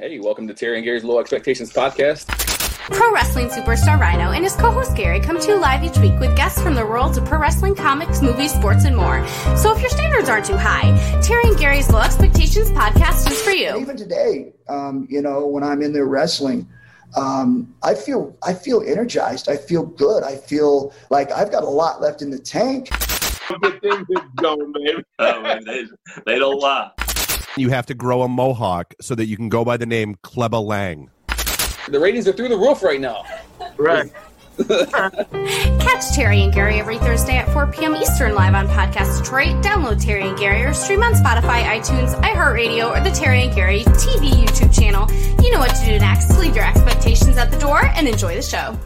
Hey, welcome to Terry and Gary's Low Expectations podcast. Pro wrestling superstar Rhino and his co host Gary come to you live each week with guests from the worlds of pro wrestling, comics, movies, sports, and more. So if your standards aren't too high, Terry and Gary's Low Expectations podcast is for you. Even today, um, you know, when I'm in there wrestling, um, I feel I feel energized. I feel good. I feel like I've got a lot left in the tank. Good things is going, baby. Oh, man, they, they don't lie. You have to grow a mohawk so that you can go by the name Kleba Lang. The ratings are through the roof right now. Right. Catch Terry and Gary every Thursday at 4 p.m. Eastern live on Podcast Detroit. Download Terry and Gary or stream on Spotify, iTunes, iHeartRadio, or the Terry and Gary TV YouTube channel. You know what to do next. Leave your expectations at the door and enjoy the show.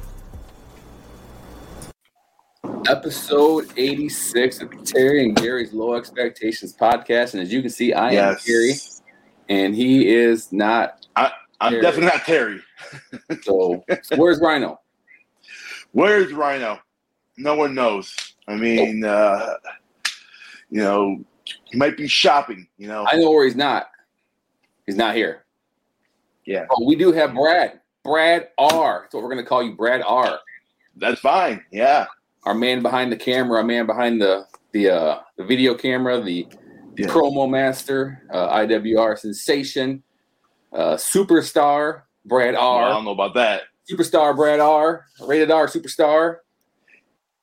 Episode 86 of Terry and Gary's Low Expectations podcast. And as you can see, I am Yes. Gary, and he is not. I, I'm Terry. definitely not Terry. So, so where's Rhino? Where's Rhino? No one knows. I mean, uh, you know, he might be shopping. You know, I know where he's not. He's not here. Yeah. Oh, we do have Brad. Brad R. That's what we're going to call you, Brad R. that's fine. Yeah, Our man behind the camera, our man behind the the uh, the video camera, the Yeah. promo master, uh, IWR sensation, uh, superstar Brad Well, I R. don't know about that. Superstar Brad R. Rated R superstar.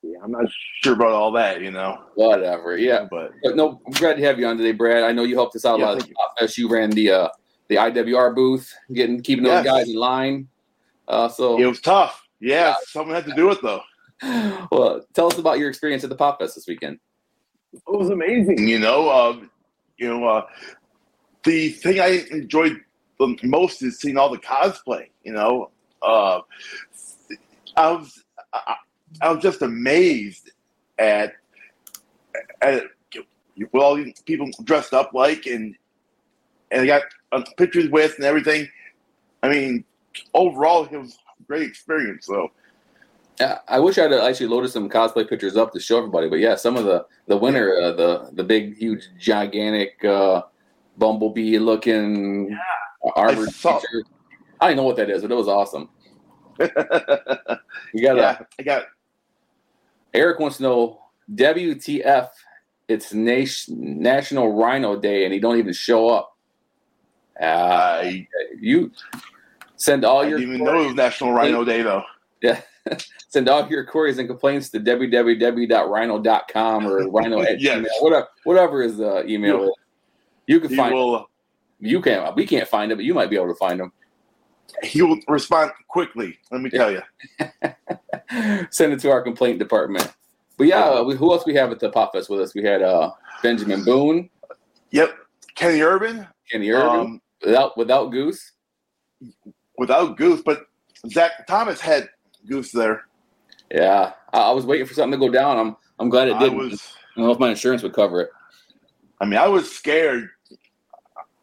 Yeah, I'm not sure about all that. You know, Whatever. Yeah. but But no, I'm glad to have you on today, Brad. I know you helped us out a Yeah, lot. The Pop Fest. You ran the uh, the IWR booth, getting keeping those guys in line. Uh, so, it was tough. Yeah, someone had to do it though. well, tell us about your experience at the Pop Fest this weekend. It was amazing. You know, um, you know, uh, the thing I enjoyed the most is seeing all the cosplay. You know, uh, I was I, I was just amazed at at what all these people dressed up like, and and I got uh, pictures with and everything. I mean, overall, it was a great experience. So. Yeah, I wish I'd actually loaded some cosplay pictures up to show everybody. But yeah, some of the the winner, uh, the the big, huge, gigantic uh, bumblebee looking armored I saw- I don't know what that is, but it was awesome. You got yeah, I got Eric wants to know WTF? It's nation, National Rhino Day, and he don't even show up. Uh, I you send all I your didn't even know it was National Rhino Day though. Yeah. Send all your queries and complaints to www.rhino.com or rhino at Yes. gmail, whatever, whatever uh, email is. You can He find will you can't we can't find it, but you might be able to find them. he will respond quickly. Let me tell you. Send it to our complaint department. But yeah, uh, we, who else we have at the Pop Fest with us? We had uh, Benjamin Boone, Yep, Kenny Urban Kenny Urban um, without without Goose. without Goose, but Zach Thomas had Goose there. Yeah, I, I was waiting for something to go down. I'm I'm glad it didn't. was, I don't know if my insurance would cover it. I mean, I was scared.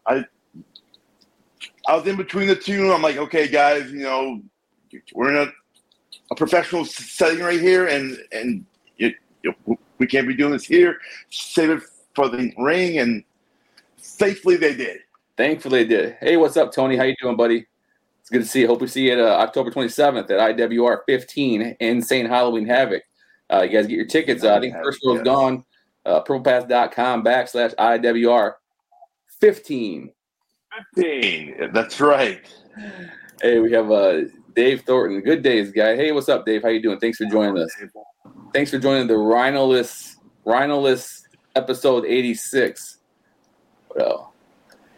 I I was in between the two. I'm like, okay, guys, you know, we're in a, a professional setting right here, and and we can't be doing this here. Save it for the ring, and faithfully they did. Thankfully, they did. Hey, what's up, Tony? How you doing, buddy? It's good to see you. Hope we see you at uh, October 27th at IWR 15 Insane Halloween Havoc. Uh, you guys get your tickets. Uh, I think first row's Yes. gone. Uh, purplepass.com backslash IWR 15. Fifteen. That's right. Hey, we have uh, Dave Thornton. Good days, guy. Hey, what's up, Dave? How you doing? Thanks for joining us. Thanks for joining the Rhinoless Rhinoless episode 86. Well,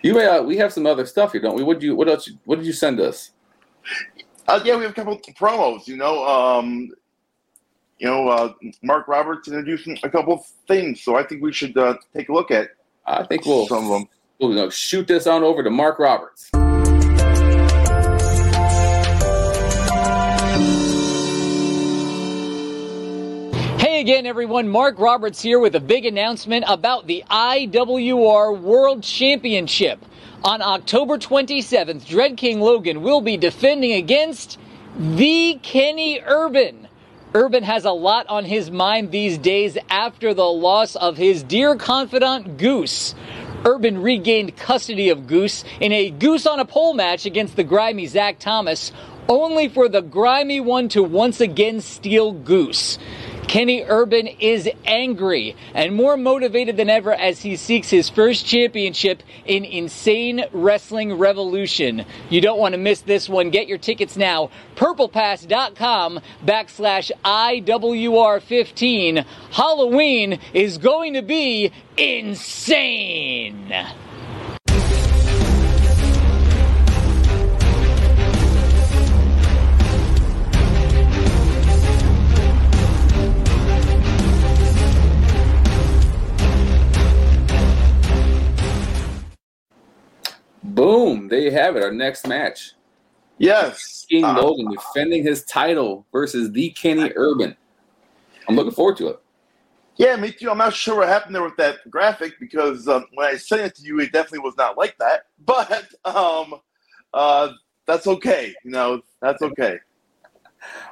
you may, uh, we have some other stuff here, don't we? What did you what else? What did you send us? Uh, yeah, we have a couple promos. You know, um, you know, uh, Mark Roberts introducing a couple of things, so I think we should uh, take a look at I think we'll, some of them. we'll you know, shoot this on over to Mark Roberts. Again, everyone. Mark Roberts here with a big announcement about the IWR World Championship. On October 27th, Dread King Logan will be defending against the Kenny Urban. Urban has a lot on his mind these days after the loss of his dear confidant Goose. Urban regained custody of Goose in a Goose on a pole match against the grimy Zach Thomas, only for the grimy one to once again steal Goose. Kenny Urban is angry and more motivated than ever as he seeks his first championship in Insane Wrestling Revolution. You don't want to miss this one. Get your tickets now. PurplePass.com backslash IWR15. Halloween is going to be insane. Boom! There you have it. Our next match. Yes. King Uh, Logan defending his title versus the Kenny Urban. I'm looking forward to it. Yeah, me too. I'm not sure what happened there with that graphic because um, when I sent it to you, it definitely was not like that. But um, uh, that's okay. You know, that's okay.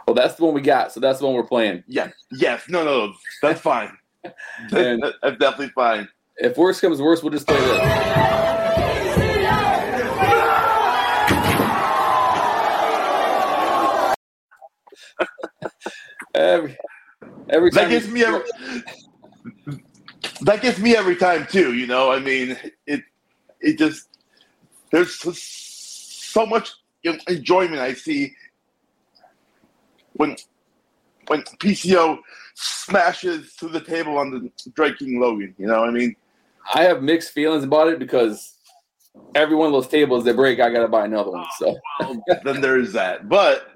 Well, that's the one we got, so that's the one we're playing. Yeah. Yes. No. No. no. That's fine. That's definitely fine. If worse comes worse, we'll just play this. Every every time That gets me every. That gets me every time too. You know, I mean, it. It just there's so much enjoyment I see when when PCO smashes through the table on the Dread King Logan. You know, I mean, I have mixed feelings about it because every one of those tables that break, I got to buy another one. So, well, then there is that. But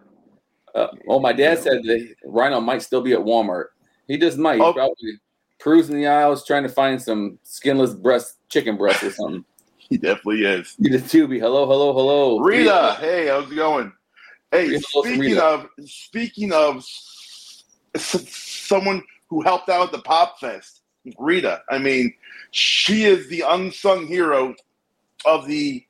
uh, well, my dad said that Rhino might still be at Walmart. He just might. He's Oh. probably cruising the aisles trying to find some skinless breast, chicken breast or something. he definitely is. You the Tubi. Hello, hello, hello. Rita, hey, how's it going? Hey, Rita, speaking Rita. of speaking of s- someone who helped out at the Pop Fest, Rita. I mean, she is the unsung hero of the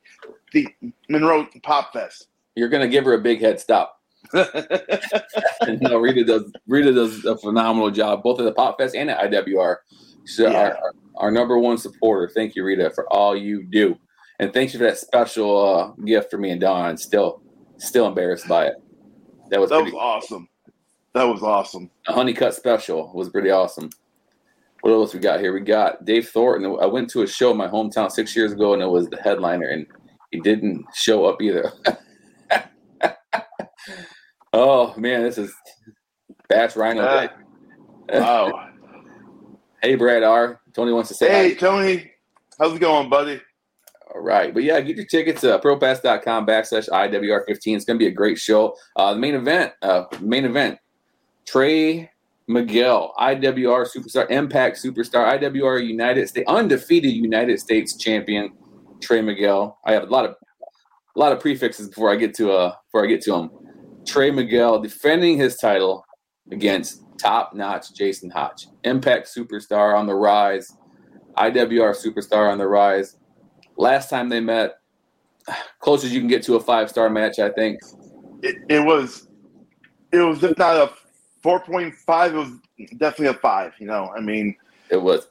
the Monroe Pop Fest. You're gonna give her a big head stop. no, Rita does. Rita does a phenomenal job, both at the Pop Fest and at IWR. So Yeah. our, our, number one supporter. Thank you, Rita, for all you do, and thank you for that special uh, gift for me and Don. Still, still embarrassed by it. That was that was awesome. That was awesome. A honey cut special was pretty awesome. What else we got here? We got Dave Thornton. I went to a show in my hometown six years ago, and it was the headliner, and he didn't show up either. oh man, this is Bash Rhino Day. wow. Hey, Brad R. Tony wants to say hey, hi. Tony, how's it going, buddy? All right. But yeah, get your tickets uh propass.com backslash IWR15. It's going to be a great show. Uh, the main event, uh, main event, Trey Miguel, IWR superstar, Impact superstar, IWR United States, undefeated United States champion, Trey Miguel. I have a lot of a lot of prefixes before I get to uh before I get to him. Trey Miguel defending his title against top-notch Jason Hotch, Impact superstar on the rise, IWR superstar on the rise. Last time they met, close as you can get to a five-star match, I think. It, it was, it was if not a four point five, it was definitely a five. You know, I mean, It was.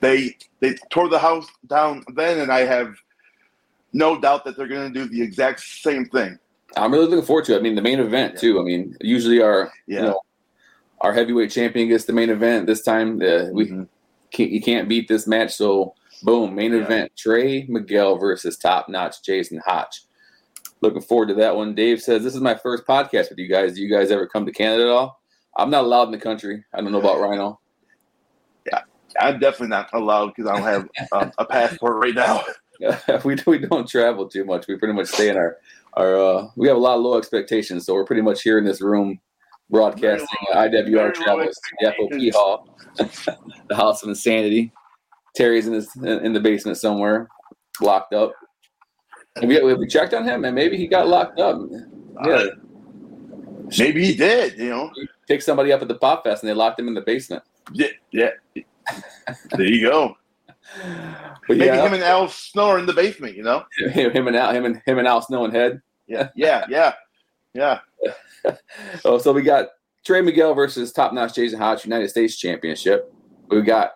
they they tore the house down then, and I have no doubt that they're going to do the exact same thing. I'm really looking forward to it. I mean, the main event too. I mean, usually our Yeah. you know our heavyweight champion gets the main event. This time, uh, we Mhm. can't, you can't beat this match. So, boom, main Yeah. event: Trey Miguel versus top-notch Jason Hotch. Looking forward to that one. Dave says this is my first podcast with you guys. Do you guys ever come to Canada at all? I'm not allowed in the country. I don't know about Rhino. Yeah, I'm definitely not allowed because I don't have um, a passport right now. we we don't travel too much. We pretty much stay in our our. Uh, we have a lot of low expectations, so we're pretty much here in this room broadcasting IWR travels the FOP hall, the House of Insanity. Terry's in his in the basement somewhere, locked up. Have we, have we checked on him? And maybe he got locked up. Yeah, Maybe he did. You know. picked somebody up at the Pop Fest and they locked him in the basement. Yeah. Yeah. there you go. But Maybe yeah, him and Al Snow are in the basement. You know. him, him and Al, him and him and Al Snow and Head. Yeah. Yeah. Yeah. Yeah. oh, so we got Trey Miguel versus top notch Jason Hotch United States Championship. We got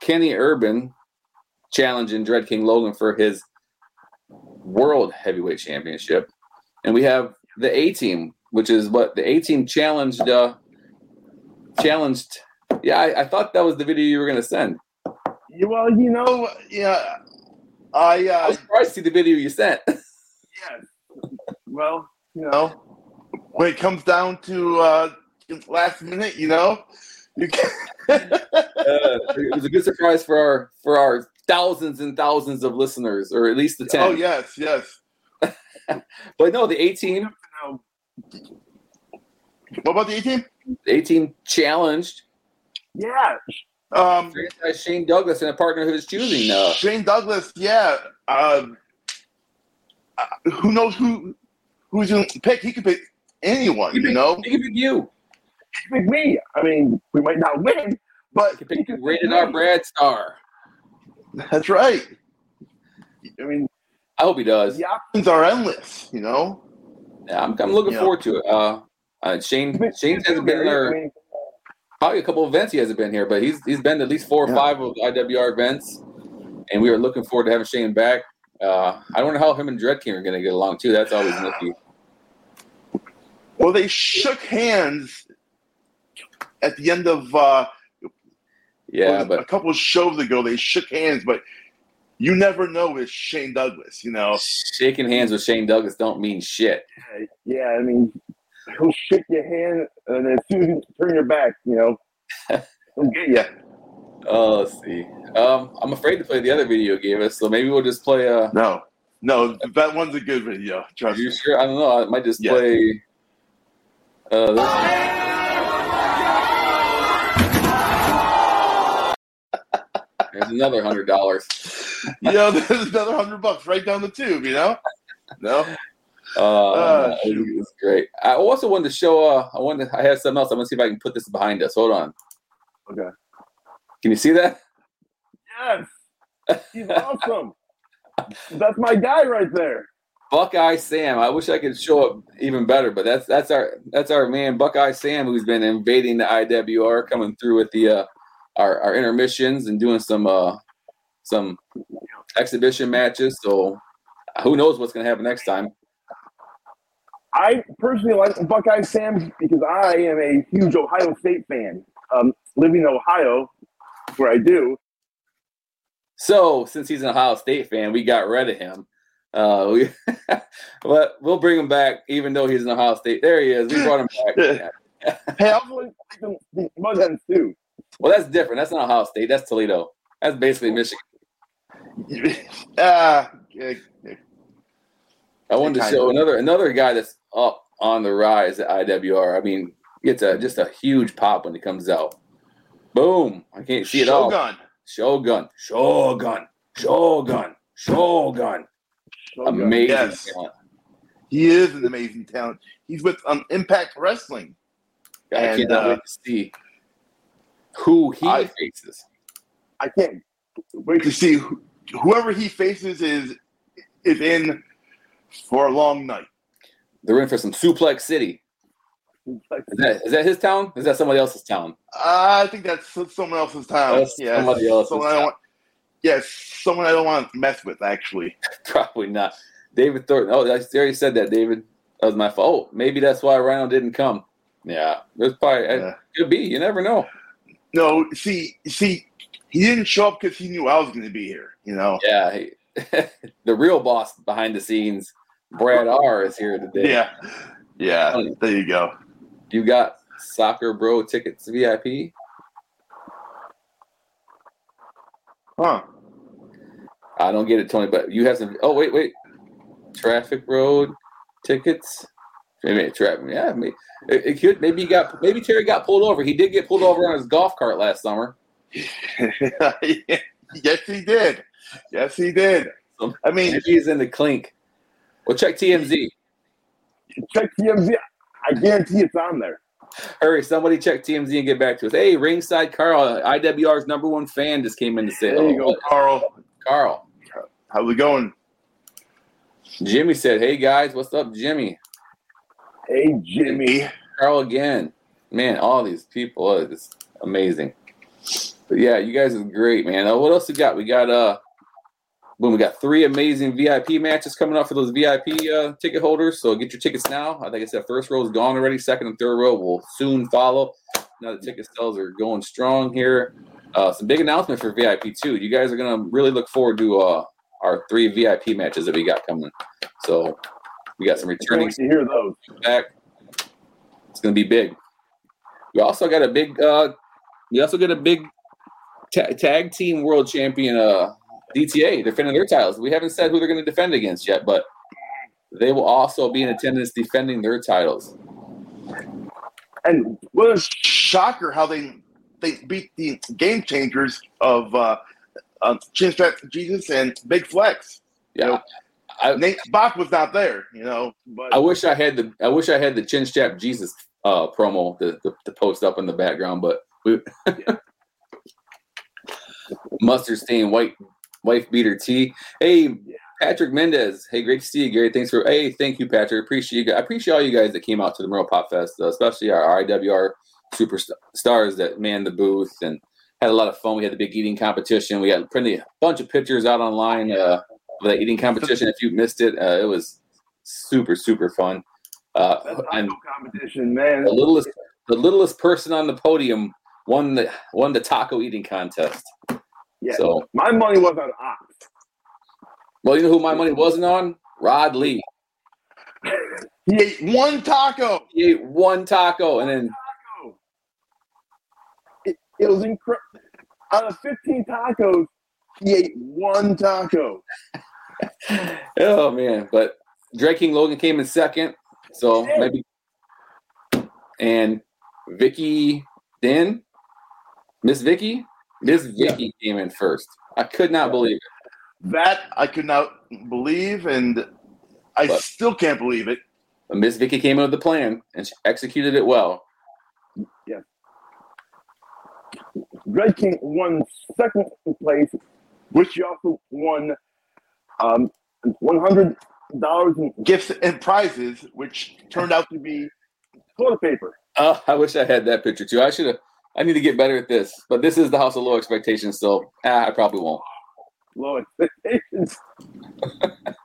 Kenny Urban challenging Dread King Logan for his World Heavyweight Championship, and we have the A Team, which is what the A Team challenged. Uh, challenged. Yeah, I, I thought that was the video you were going to send. Well, you know, yeah, I I uh, was surprised to see the video you sent. yeah. Well, you know, when it comes down to uh, last minute, you know, you can. Uh, it was a good surprise for our for our thousands and thousands of listeners, or at least the ten. oh yes, yes. But no, the A team, Now, what about the 18? the A team challenged Yeah. Um, Shane Douglas and a partner of his choosing. Uh, Shane Douglas, yeah. Um, uh, who knows who who's going to pick? He could pick anyone, you know. he could pick you. He could pick me. I mean, we might not win, but He could pick you. Rated R Brad Star. That's right. I mean, I hope he does. the options are endless, you know. Yeah, I'm, I'm looking Yeah. forward to it. Uh, uh, Shane Shane hasn't been I there. Probably a couple of events he hasn't been here, but he's he's been to at least four or Yeah. five of the IWR events, and we are looking forward to having Shane back. Uh, I don't know how him and Dread King are going to get along too. That's always nifty. Well, they shook hands at the end of uh, Yeah, a couple of shows ago. They shook hands, but you never know with Shane Douglas, you know. shaking hands with Shane Douglas don't mean shit. Yeah, I mean, he'll shake your hand, and as soon as you turn your back, you know, he'll get you. Oh, let's see. Um, I'm afraid to play the other video you gave us, so maybe we'll just play. Uh, No, no, that one's a good video. are you me. sure? I don't know. I might just Yeah. play. Uh. There's another hundred dollars. You know, there's another hundred bucks right down the tube. You know. No. Uh, Ah, it was great. I also wanted to show. Uh, I wanted. I had something else. I'm gonna see if I can put this behind us. Hold on. Okay. Can you see that? Yes, he's awesome. That's my guy right there. Buckeye Sam. I wish I could show up even better, but that's that's our that's our man Buckeye Sam who's been invading the IWR, coming through with the uh, our our intermissions and doing some uh, some exhibition matches. So who knows what's gonna happen next time? I personally like Buckeye Sam because I am a huge Ohio State fan. Um, living in Ohio, where I do, So since he's an Ohio State fan, we got rid of him. Uh, we, but we'll bring him back, even though he's in Ohio State. There he is. We brought him back. hey, I also like the, the Mud Hens too. Well, that's different. That's not Ohio State. That's Toledo. That's basically Michigan. Ah, I wanted to show another another guy that's up on the rise at IWR. I mean, gets a just a huge pop when he comes out. Boom! I can't see it all. Shogun. Shogun, Shogun, Shogun, Shogun. Amazing Yes. talent. He is an amazing talent. He's with um, Impact Wrestling. I And, cannot uh, wait to see who he I- faces. I can't wait to see who, whoever he faces is is in for a long night. They're in for some Suplex City. Is that, is that his town? Is that somebody else's town? I think that's someone else's town. That's yeah, somebody else's someone I don't town. Yes, someone I don't want to mess with. Actually, Probably not. David Thornton. Oh, I already said that, David. That was my fault. Oh, maybe that's why Rhino didn't come. Yeah, there's probably it could be. You never know. no. See, see, he didn't show up because he knew I was going to be here. You know. Yeah, he, the real boss behind the scenes, Brad R, is here today. Yeah, yeah. There you go. You got Soccer Bro tickets VIP. Huh? I don't get it, Tony, but you have some. Oh wait, wait. Traffic Road tickets. Maybe traffic. Yeah, maybe, it, it could. Maybe he got. Maybe Terry got pulled over. He did get pulled over on his golf cart last summer. yes, he did. Yes, he did. I mean, Maybe he's in the clink. Well, check TMZ. Check TMZ. I guarantee it's on there. Hurry, somebody check TMZ and get back to us. Hey, ringside Carl, IWR's number one fan, just came in to say, there you go, Carl. Carl. How's it going? Jimmy said, "Hey guys, what's up, Jimmy?" Hey, Jimmy. Carl again. Man, all these people, uh, it's amazing. But yeah, you guys are great, man. Uh, what else we got? We got uh boom, we got three amazing VIP matches coming up for those VIP uh, ticket holders. So get your tickets now. I think I said first row is gone already. Second and third row will soon follow. Now the ticket sales are going strong here. Uh, some big announcement for VIP too. You guys are gonna really look forward to uh, our three VIP matches that we got coming. So we got some returning to hear those back. It's gonna be big. We also got a big. Uh, we also got a big ta- tag team world champion. Uh, DTA defending their titles. We haven't said who they're going to defend against yet, but they will also be in attendance defending their titles. And what a shocker how they they beat the game changers of uh, uh, Chin Strap Jesus and Big Flex. Yeah. You know, I, Nate Bach was not there, you know. But I wish I had the I wish I had the chin strap Jesus uh, promo to, to, to post up in the background, but we mustard stained white wife beater T. Hey, Patrick Mendez. Hey, great to see you, Gary. Thanks for hey, thank you, Patrick. Appreciate you. guys. I appreciate all you guys that came out to the Merle Pop Fest, uh, especially our IWR superstars that manned the booth and had a lot of fun. We had the big eating competition. We had printed a bunch of pictures out online uh, of that eating competition. If you missed it, uh, it was super super fun. Uh, and competition, man. the littlest the littlest person on the podium won the won the taco eating contest. Yeah. So, My money was on Ox. well, you know who my money wasn't on? Rod Lee. he ate one taco. He ate one taco and then It, it was incredible. Out of 15 tacos, he ate one taco. oh man, but Dread King Logan came in second, so maybe and Vicky Den, Miss Vicky, Miss Vicky came in first. I could not believe it. That I could not believe, and I But- still can't believe it. But Miss Vicky came in with the plan and she executed it well. Dread King won second place, which he also won um, $100 in Gifts and prizes, which turned out to be toilet paper. Oh, I wish I had that picture too. I should have. I need to get better at this. But this is the house of low expectations, so ah, I probably won't. Low expectations.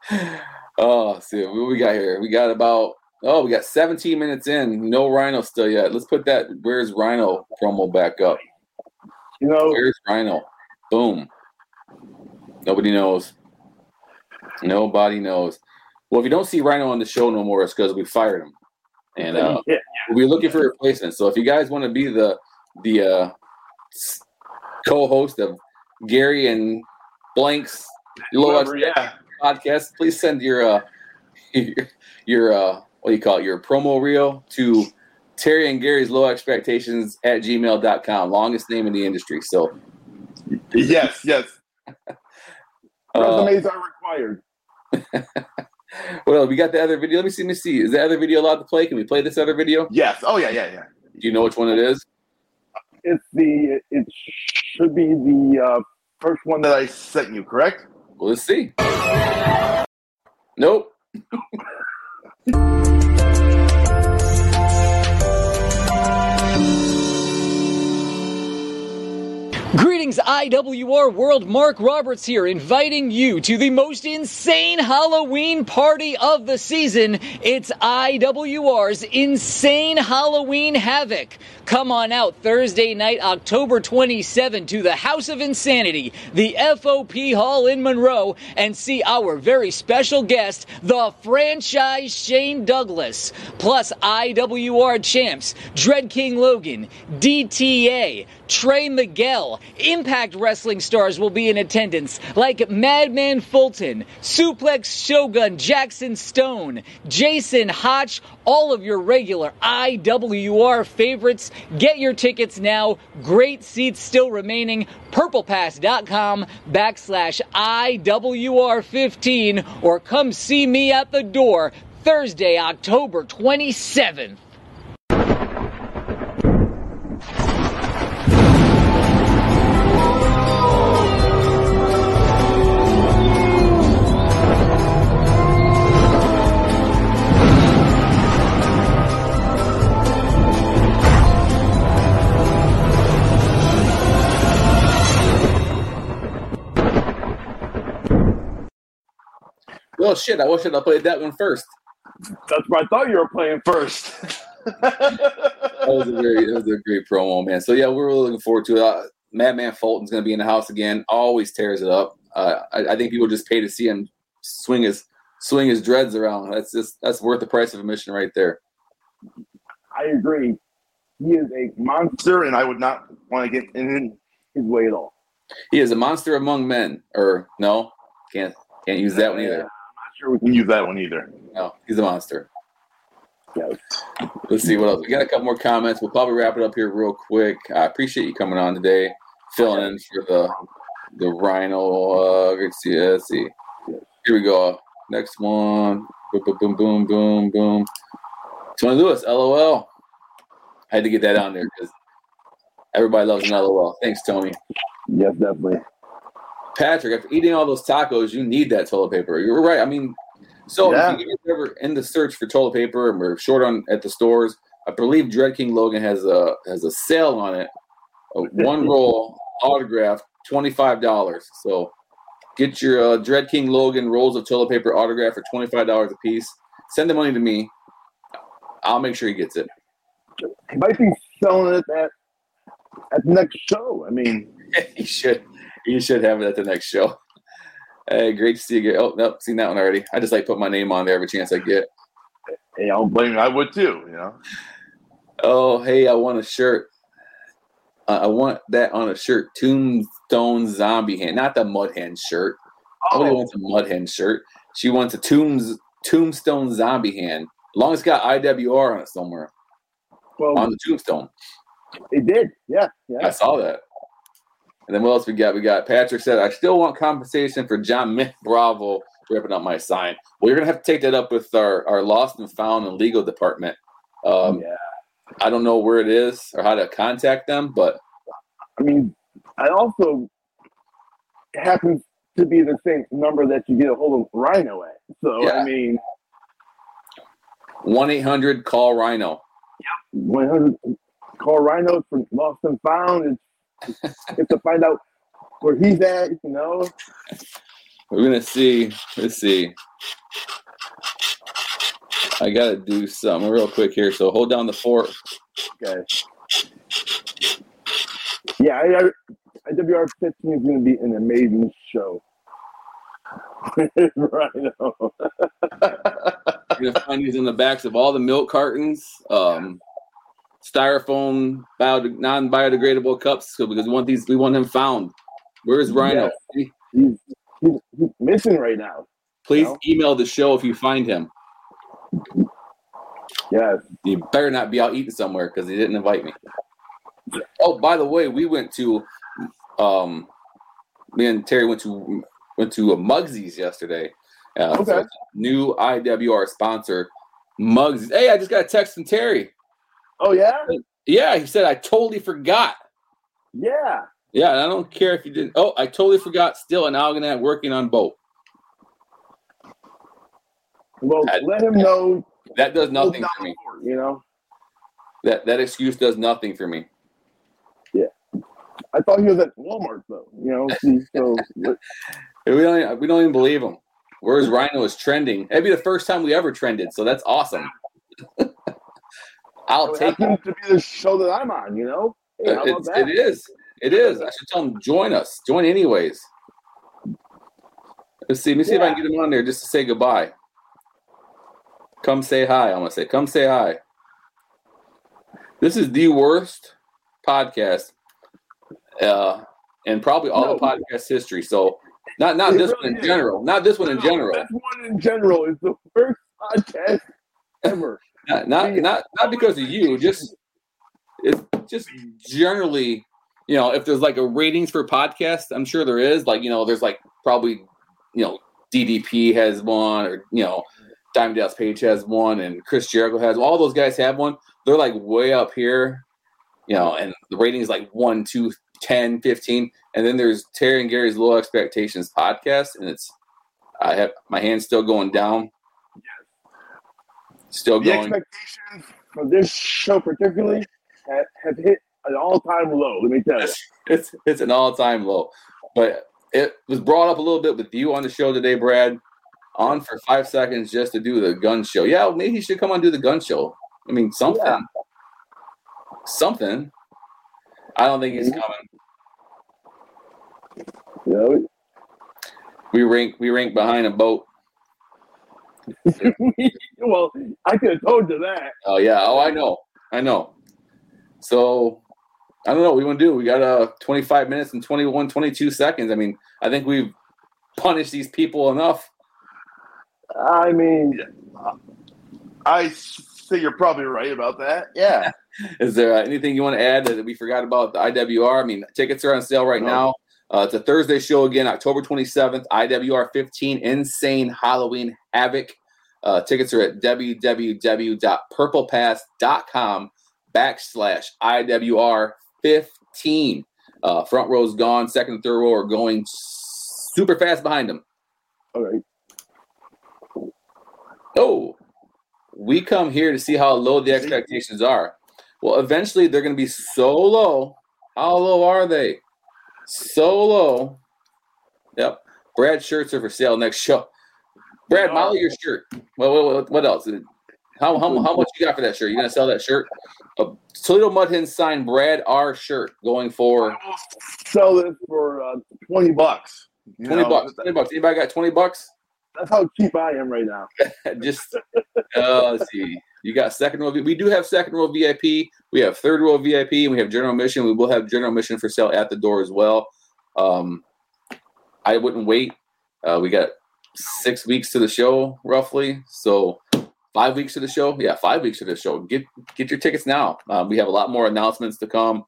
Oh, see what we got here. We got about oh, we got 17 minutes in. No Rhino still yet. Let's put that where's Rhino promo back up. You know, Where's Rhino? Boom. Nobody knows. Nobody knows. Well, if you don't see Rhino on the show no more, it's because we fired him. And uh, yeah, we're looking for replacements. So if you guys want to be the the uh, co-host of Gary and Blank's low whoever, yeah. podcast, please send your uh, your, your uh, what do you call it? Your promo reel to Terry and Gary's low expectations at gmail.com. Longest name in the industry. So Yes, yes. uh, resumes are required. well, we got the other video. Let me see. Let me see. Is the other video allowed to play? Can we play this other video? Yes. Oh yeah, yeah, yeah. Do you know which one it is? It's the, it should be the uh, First one that I sent you, correct? Well, let's see. Nope. Greetings, IWR World. Mark Roberts here, inviting you to the most insane Halloween party of the season. It's IWR's Insane Halloween Havoc. Come on out Thursday night, October 27, to the House of Insanity, the FOP Hall in Monroe, and see our very special guest, the franchise Shane Douglas, plus IWR champs Dread King Logan, DTA, Trey Miguel, Impact Wrestling stars will be in attendance like Madman Fulton, Suplex Shogun Jackson Stone, Jason Hotch, all of your regular IWR favorites. Get your tickets now. Great seats still remaining. PurplePass.com backslash IWR15 or come see me at the door Thursday, October 27th. Oh shit! I wish I'd played that one first. That's what I thought you were playing first. that was a very that was a great promo, man. So yeah, we're really looking forward to it. Uh, Madman Fulton's going to be in the house again. Always tears it up. Uh, I, I, think people just pay to see him swing his swing his dreads around. That's just that's worth the price of admission right there. I agree. He is a monster, and I would not want to get in his way at all. He is a monster among men. Or no, can't can't use that one either. Sure we can use that one either. No, he's a monster. Yes. Let's see what else. We got a couple more comments. We'll probably wrap it up here real quick. I appreciate you coming on today, filling in for the the Rhino. Uh, let's see. Let's see. Here we go. Next one. Boom, boom, boom, boom, boom, boom. Tony Lewis, LOL. I had to get that on there because everybody loves an LOL. Thanks, Tony. Yes, definitely. Patrick, after eating all those tacos, you need that toilet paper. You're right. I mean, so yeah. if you're ever in the search for toilet paper and we're short on at the stores, I believe Dread King Logan has a has a sale on it. A one roll autograph, twenty five dollars. So get your uh, Dread King Logan rolls of toilet paper autograph for twenty five dollars a piece. Send the money to me. I'll make sure he gets it. He might be selling it at at the next show. I mean, he should. He should have it at the next show. Hey, great to see you. Again. Oh, nope, seen that one already. I just like put my name on there every chance I get. Hey, I don't blame you. I would too. You know. Oh, hey, I want a shirt. Uh, I want that on a shirt. Tombstone Zombie Hand, not the Mud Hand shirt. Oh. Nobody wants a Mud Hand shirt. She wants a Tombs Tombstone Zombie Hand. As long as it's got IWR on it somewhere. Well, on the tombstone. It did. Yeah. Yeah. I saw that. And then what else we got? We got Patrick said, I still want compensation for John Myth Bravo ripping up my sign. Well, you're gonna have to take that up with our, our lost and found and legal department. Um, yeah. I don't know where it is or how to contact them, but I mean, I also happens to be the same number that you get a hold of Rhino at. So yeah. I mean, one eight hundred call Rhino. Yep, one hundred call Rhino for lost and found. It's to find out where he's at. You know. We're gonna see. Let's see. I gotta do something real quick here. So hold down the fort. Okay. Yeah, I, I, IWR 15 is going to be an amazing show. right now. You're gonna find these in the backs of all the milk cartons, um, styrofoam, bio, non-biodegradable cups, because we want these. We want him found. Where's Rhino? Yeah. He's, he's, he's, missing right now. Please you know? email the show if you find him. yeah You better not be out eating somewhere because he didn't invite me. Oh, by the way, we went to um me and Terry went to went to a Mugsy's yesterday. Uh, okay. So new IWR sponsor, Mugsy's. Hey, I just got a text from Terry. Oh yeah. Yeah, he said I totally forgot. Yeah. Yeah, I don't care if you didn't. Oh, I totally forgot. Still an Algonac working on both. Well, let him know. That does nothing for me. You know. That that excuse does nothing for me. Yeah, I thought he was at Walmart though. You know, so we don't we don't even believe him. Whereas Rhino is trending. It'd be the first time we ever trended, so that's awesome. I'll take it. to be the show that I'm on. You know, hey, it is. It is. I should tell him join us. Join anyways. Let's see. Let me see yeah. if I can get him on there just to say goodbye. Come say hi. I'm gonna say, come say hi. This is the worst podcast, uh, and probably all no. the podcast history. So, not not it this really one in is. general. Not this one no, in general. This one in general is the worst podcast ever. Not not not, not because of you. Just it's just generally, you know, if there's like a ratings for podcasts, I'm sure there is. Like you know, there's like probably you know DDP has one, or you know Diamond Dallas Page has one, and Chris Jericho has. All those guys have one. They're like way up here, you know, and the rating is like 1, 2, 10, 15. And then there's Terry and Gary's Low Expectations podcast, and it's I have my hand's still going down. Still the going. expectations for this show particularly have, have hit an all-time low. Let me tell you, it's it's, it's an all-time low. But it was brought up a little bit with you on the show today, Brad on for five seconds just to do the gun show. Yeah, maybe he should come on and do the gun show. I mean, something, Yeah. something. I don't think he's Mhm. coming. Know, We rank we rank behind a boat. well, I could have told you that. Oh yeah. Oh, I know. I know. So I don't know. What we want to do. We got uh 25 minutes and 21, 22 seconds. I mean, I think we've punished these people enough. I mean, I think you're probably right about that. Yeah. Is there uh, anything you want to add that we forgot about the IWR? I mean, tickets are on sale right No. now. Uh, it's a Thursday show again, October 27th. IWR 15 Insane Halloween Havoc. Uh, tickets are at www.purplepass.com backslash IWR 15. Uh, front row's gone. Second and third row are going super fast behind them. all right. Oh, we come here to see how low the expectations are. Well, eventually they're going to be so low. How low are they? So low. Yep. Brad shirts are for sale next show. Brad, model your shirt. Well, what, what, what else? How, how, how much you got for that shirt? You gonna sell that shirt? A Toledo Mud Hens signed Brad R shirt going for Sell this for uh, 20 bucks. Twenty know, bucks. Twenty bucks. Anybody got twenty bucks? That's how cheap I am right now. just uh, let's see. You got second row. We do have second row VIP. We have third row VIP, and we have general mission. We will have general mission for sale at the door as well. Um, I wouldn't wait. Uh, we got six weeks to the show, roughly. So five weeks to the show. Yeah, five weeks to the show. Get get your tickets now. Um, we have a lot more announcements to come.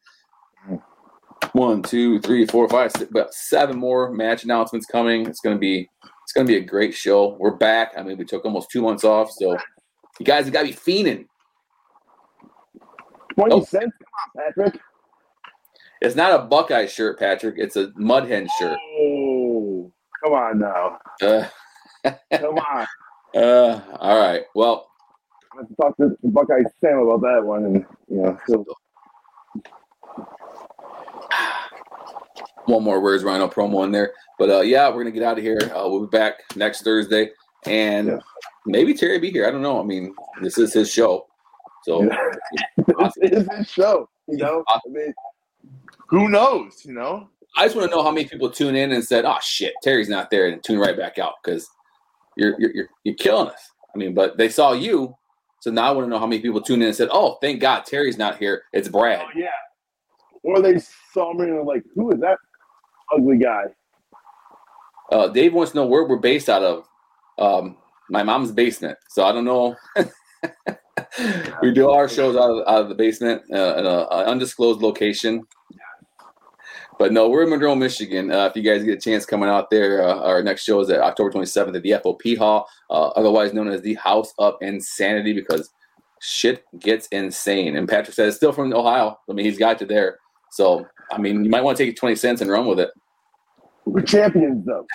One, two, three, four, five, six, about seven more match announcements coming. It's gonna be it's gonna be a great show. We're back. I mean, we took almost two months off, so you guys have got to be fiending. 20 Oh. cents? Come on, Patrick. It's not a Buckeye shirt, Patrick. It's a Mud Hen shirt. Oh, come on now. Uh, Come on. uh, all right. Well, I to talk to Buckeye Sam about that one. And, you know, so, one more Where's Rhino promo in there. But uh, yeah, we're gonna get out of here. Uh, we'll be back next Thursday, and Yeah. Maybe Terry be here. I don't know. I mean, this is his show, so this is his show. You know, I mean, Who knows? You know. I just want to know how many people tune in and said, "Oh shit, Terry's not there," and tune right back out because you're you're you're, you're killing us. I mean, but they saw you, so now I want to know how many people tuned in and said, "Oh, thank God Terry's not here. It's Brad." oh, yeah. Or they saw me and were like, who is that ugly guy? Uh, Dave wants to know where we're based out of. Um, my mom's basement, so I don't know. we do our shows out of, out of the basement, uh, in an undisclosed location. But no, we're in Monroe, Michigan. Uh, if you guys get a chance coming out there, uh, our next show is at October 27th at the FOP Hall, uh, otherwise known as the House of Insanity, because shit gets insane. And Patrick says, still from Ohio. I mean, he's got you there. So, I mean, you might want to take 20 cents and run with it. We're champions, though.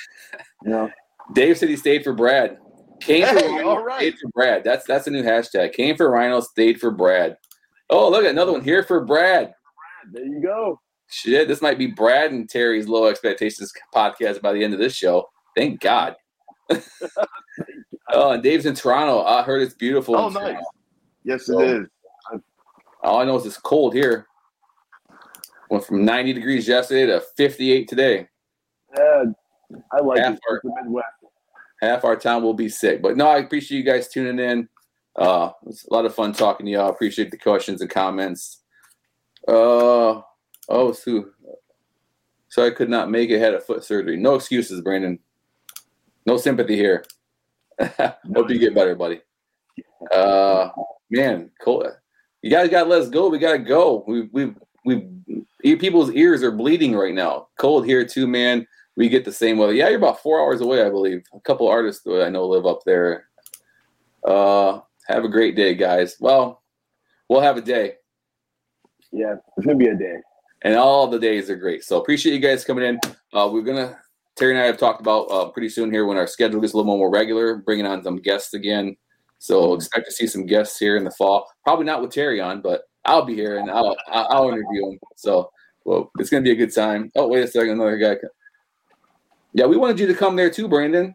You know, Dave said he stayed for Brad. Came for Rhino, all right. stayed for Brad. That's that's a new hashtag. Came for Rhino, stayed for Brad. Oh, look at another one here for Brad. there you go. Shit, this might be Brad and Terry's low expectations podcast by the end of this show. Thank God. oh, and Dave's in Toronto. I heard it's beautiful. Oh, nice. Toronto. Yes, So- it is. All I know is it's cold here. Went from 90 degrees yesterday to 58 today. Yeah, I like Half it. It's the Midwest. Half our time will be sick. But no, I appreciate you guys tuning in. Uh, it's a lot of fun talking to y'all. Appreciate the questions and comments. Uh, oh, Sue. So I could not make it. Had a foot surgery. No excuses, Brandon. No sympathy here. Hope you get better, buddy. Uh, man, cool. You guys got to let us go. We got to go. We we we people's ears are bleeding right now. Cold here too, man we get the same weather. Yeah, you're about four hours away, I believe. A couple artists that I know live up there. Uh, have a great day, guys. Well, we'll have a day, Yeah, it's gonna be a day. and all the days are great. So appreciate you guys coming in. Uh, we're gonna Terry and I have talked about uh, pretty soon here when our schedule gets a little more regular, bringing on some guests again. So expect to see some guests here in the fall. Probably not with Terry on, but I'll be here and I'll I'll, I'll interview him. So well, it's gonna be a good time. Oh, wait a second, another guy. Yeah, we wanted you to come there too, Brandon.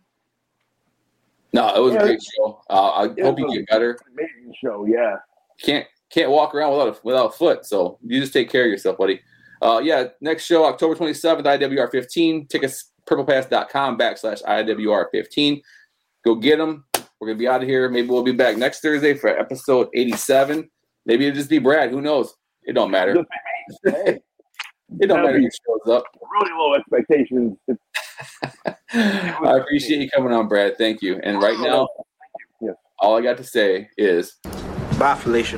No, it was Yeah, a great show. Uh, I hope you get better. Amazing show, yeah. Can't can't walk around without a, without a foot, so you just take care of yourself, buddy. Uh, yeah, next show October twenty seventh, IWR fifteen. Tickets purplepass.com backslash IWR fifteen. Go get them. We're gonna be out of here. Maybe we'll be back next Thursday for episode eighty seven. Maybe it'll just be Brad. Who knows? It don't matter. Just be me. Hey, It don't matter who shows up. really low expectations. I appreciate you coming on, Brad. Thank you. And right oh, now, Yes. all I got to say is Bye, Felicia.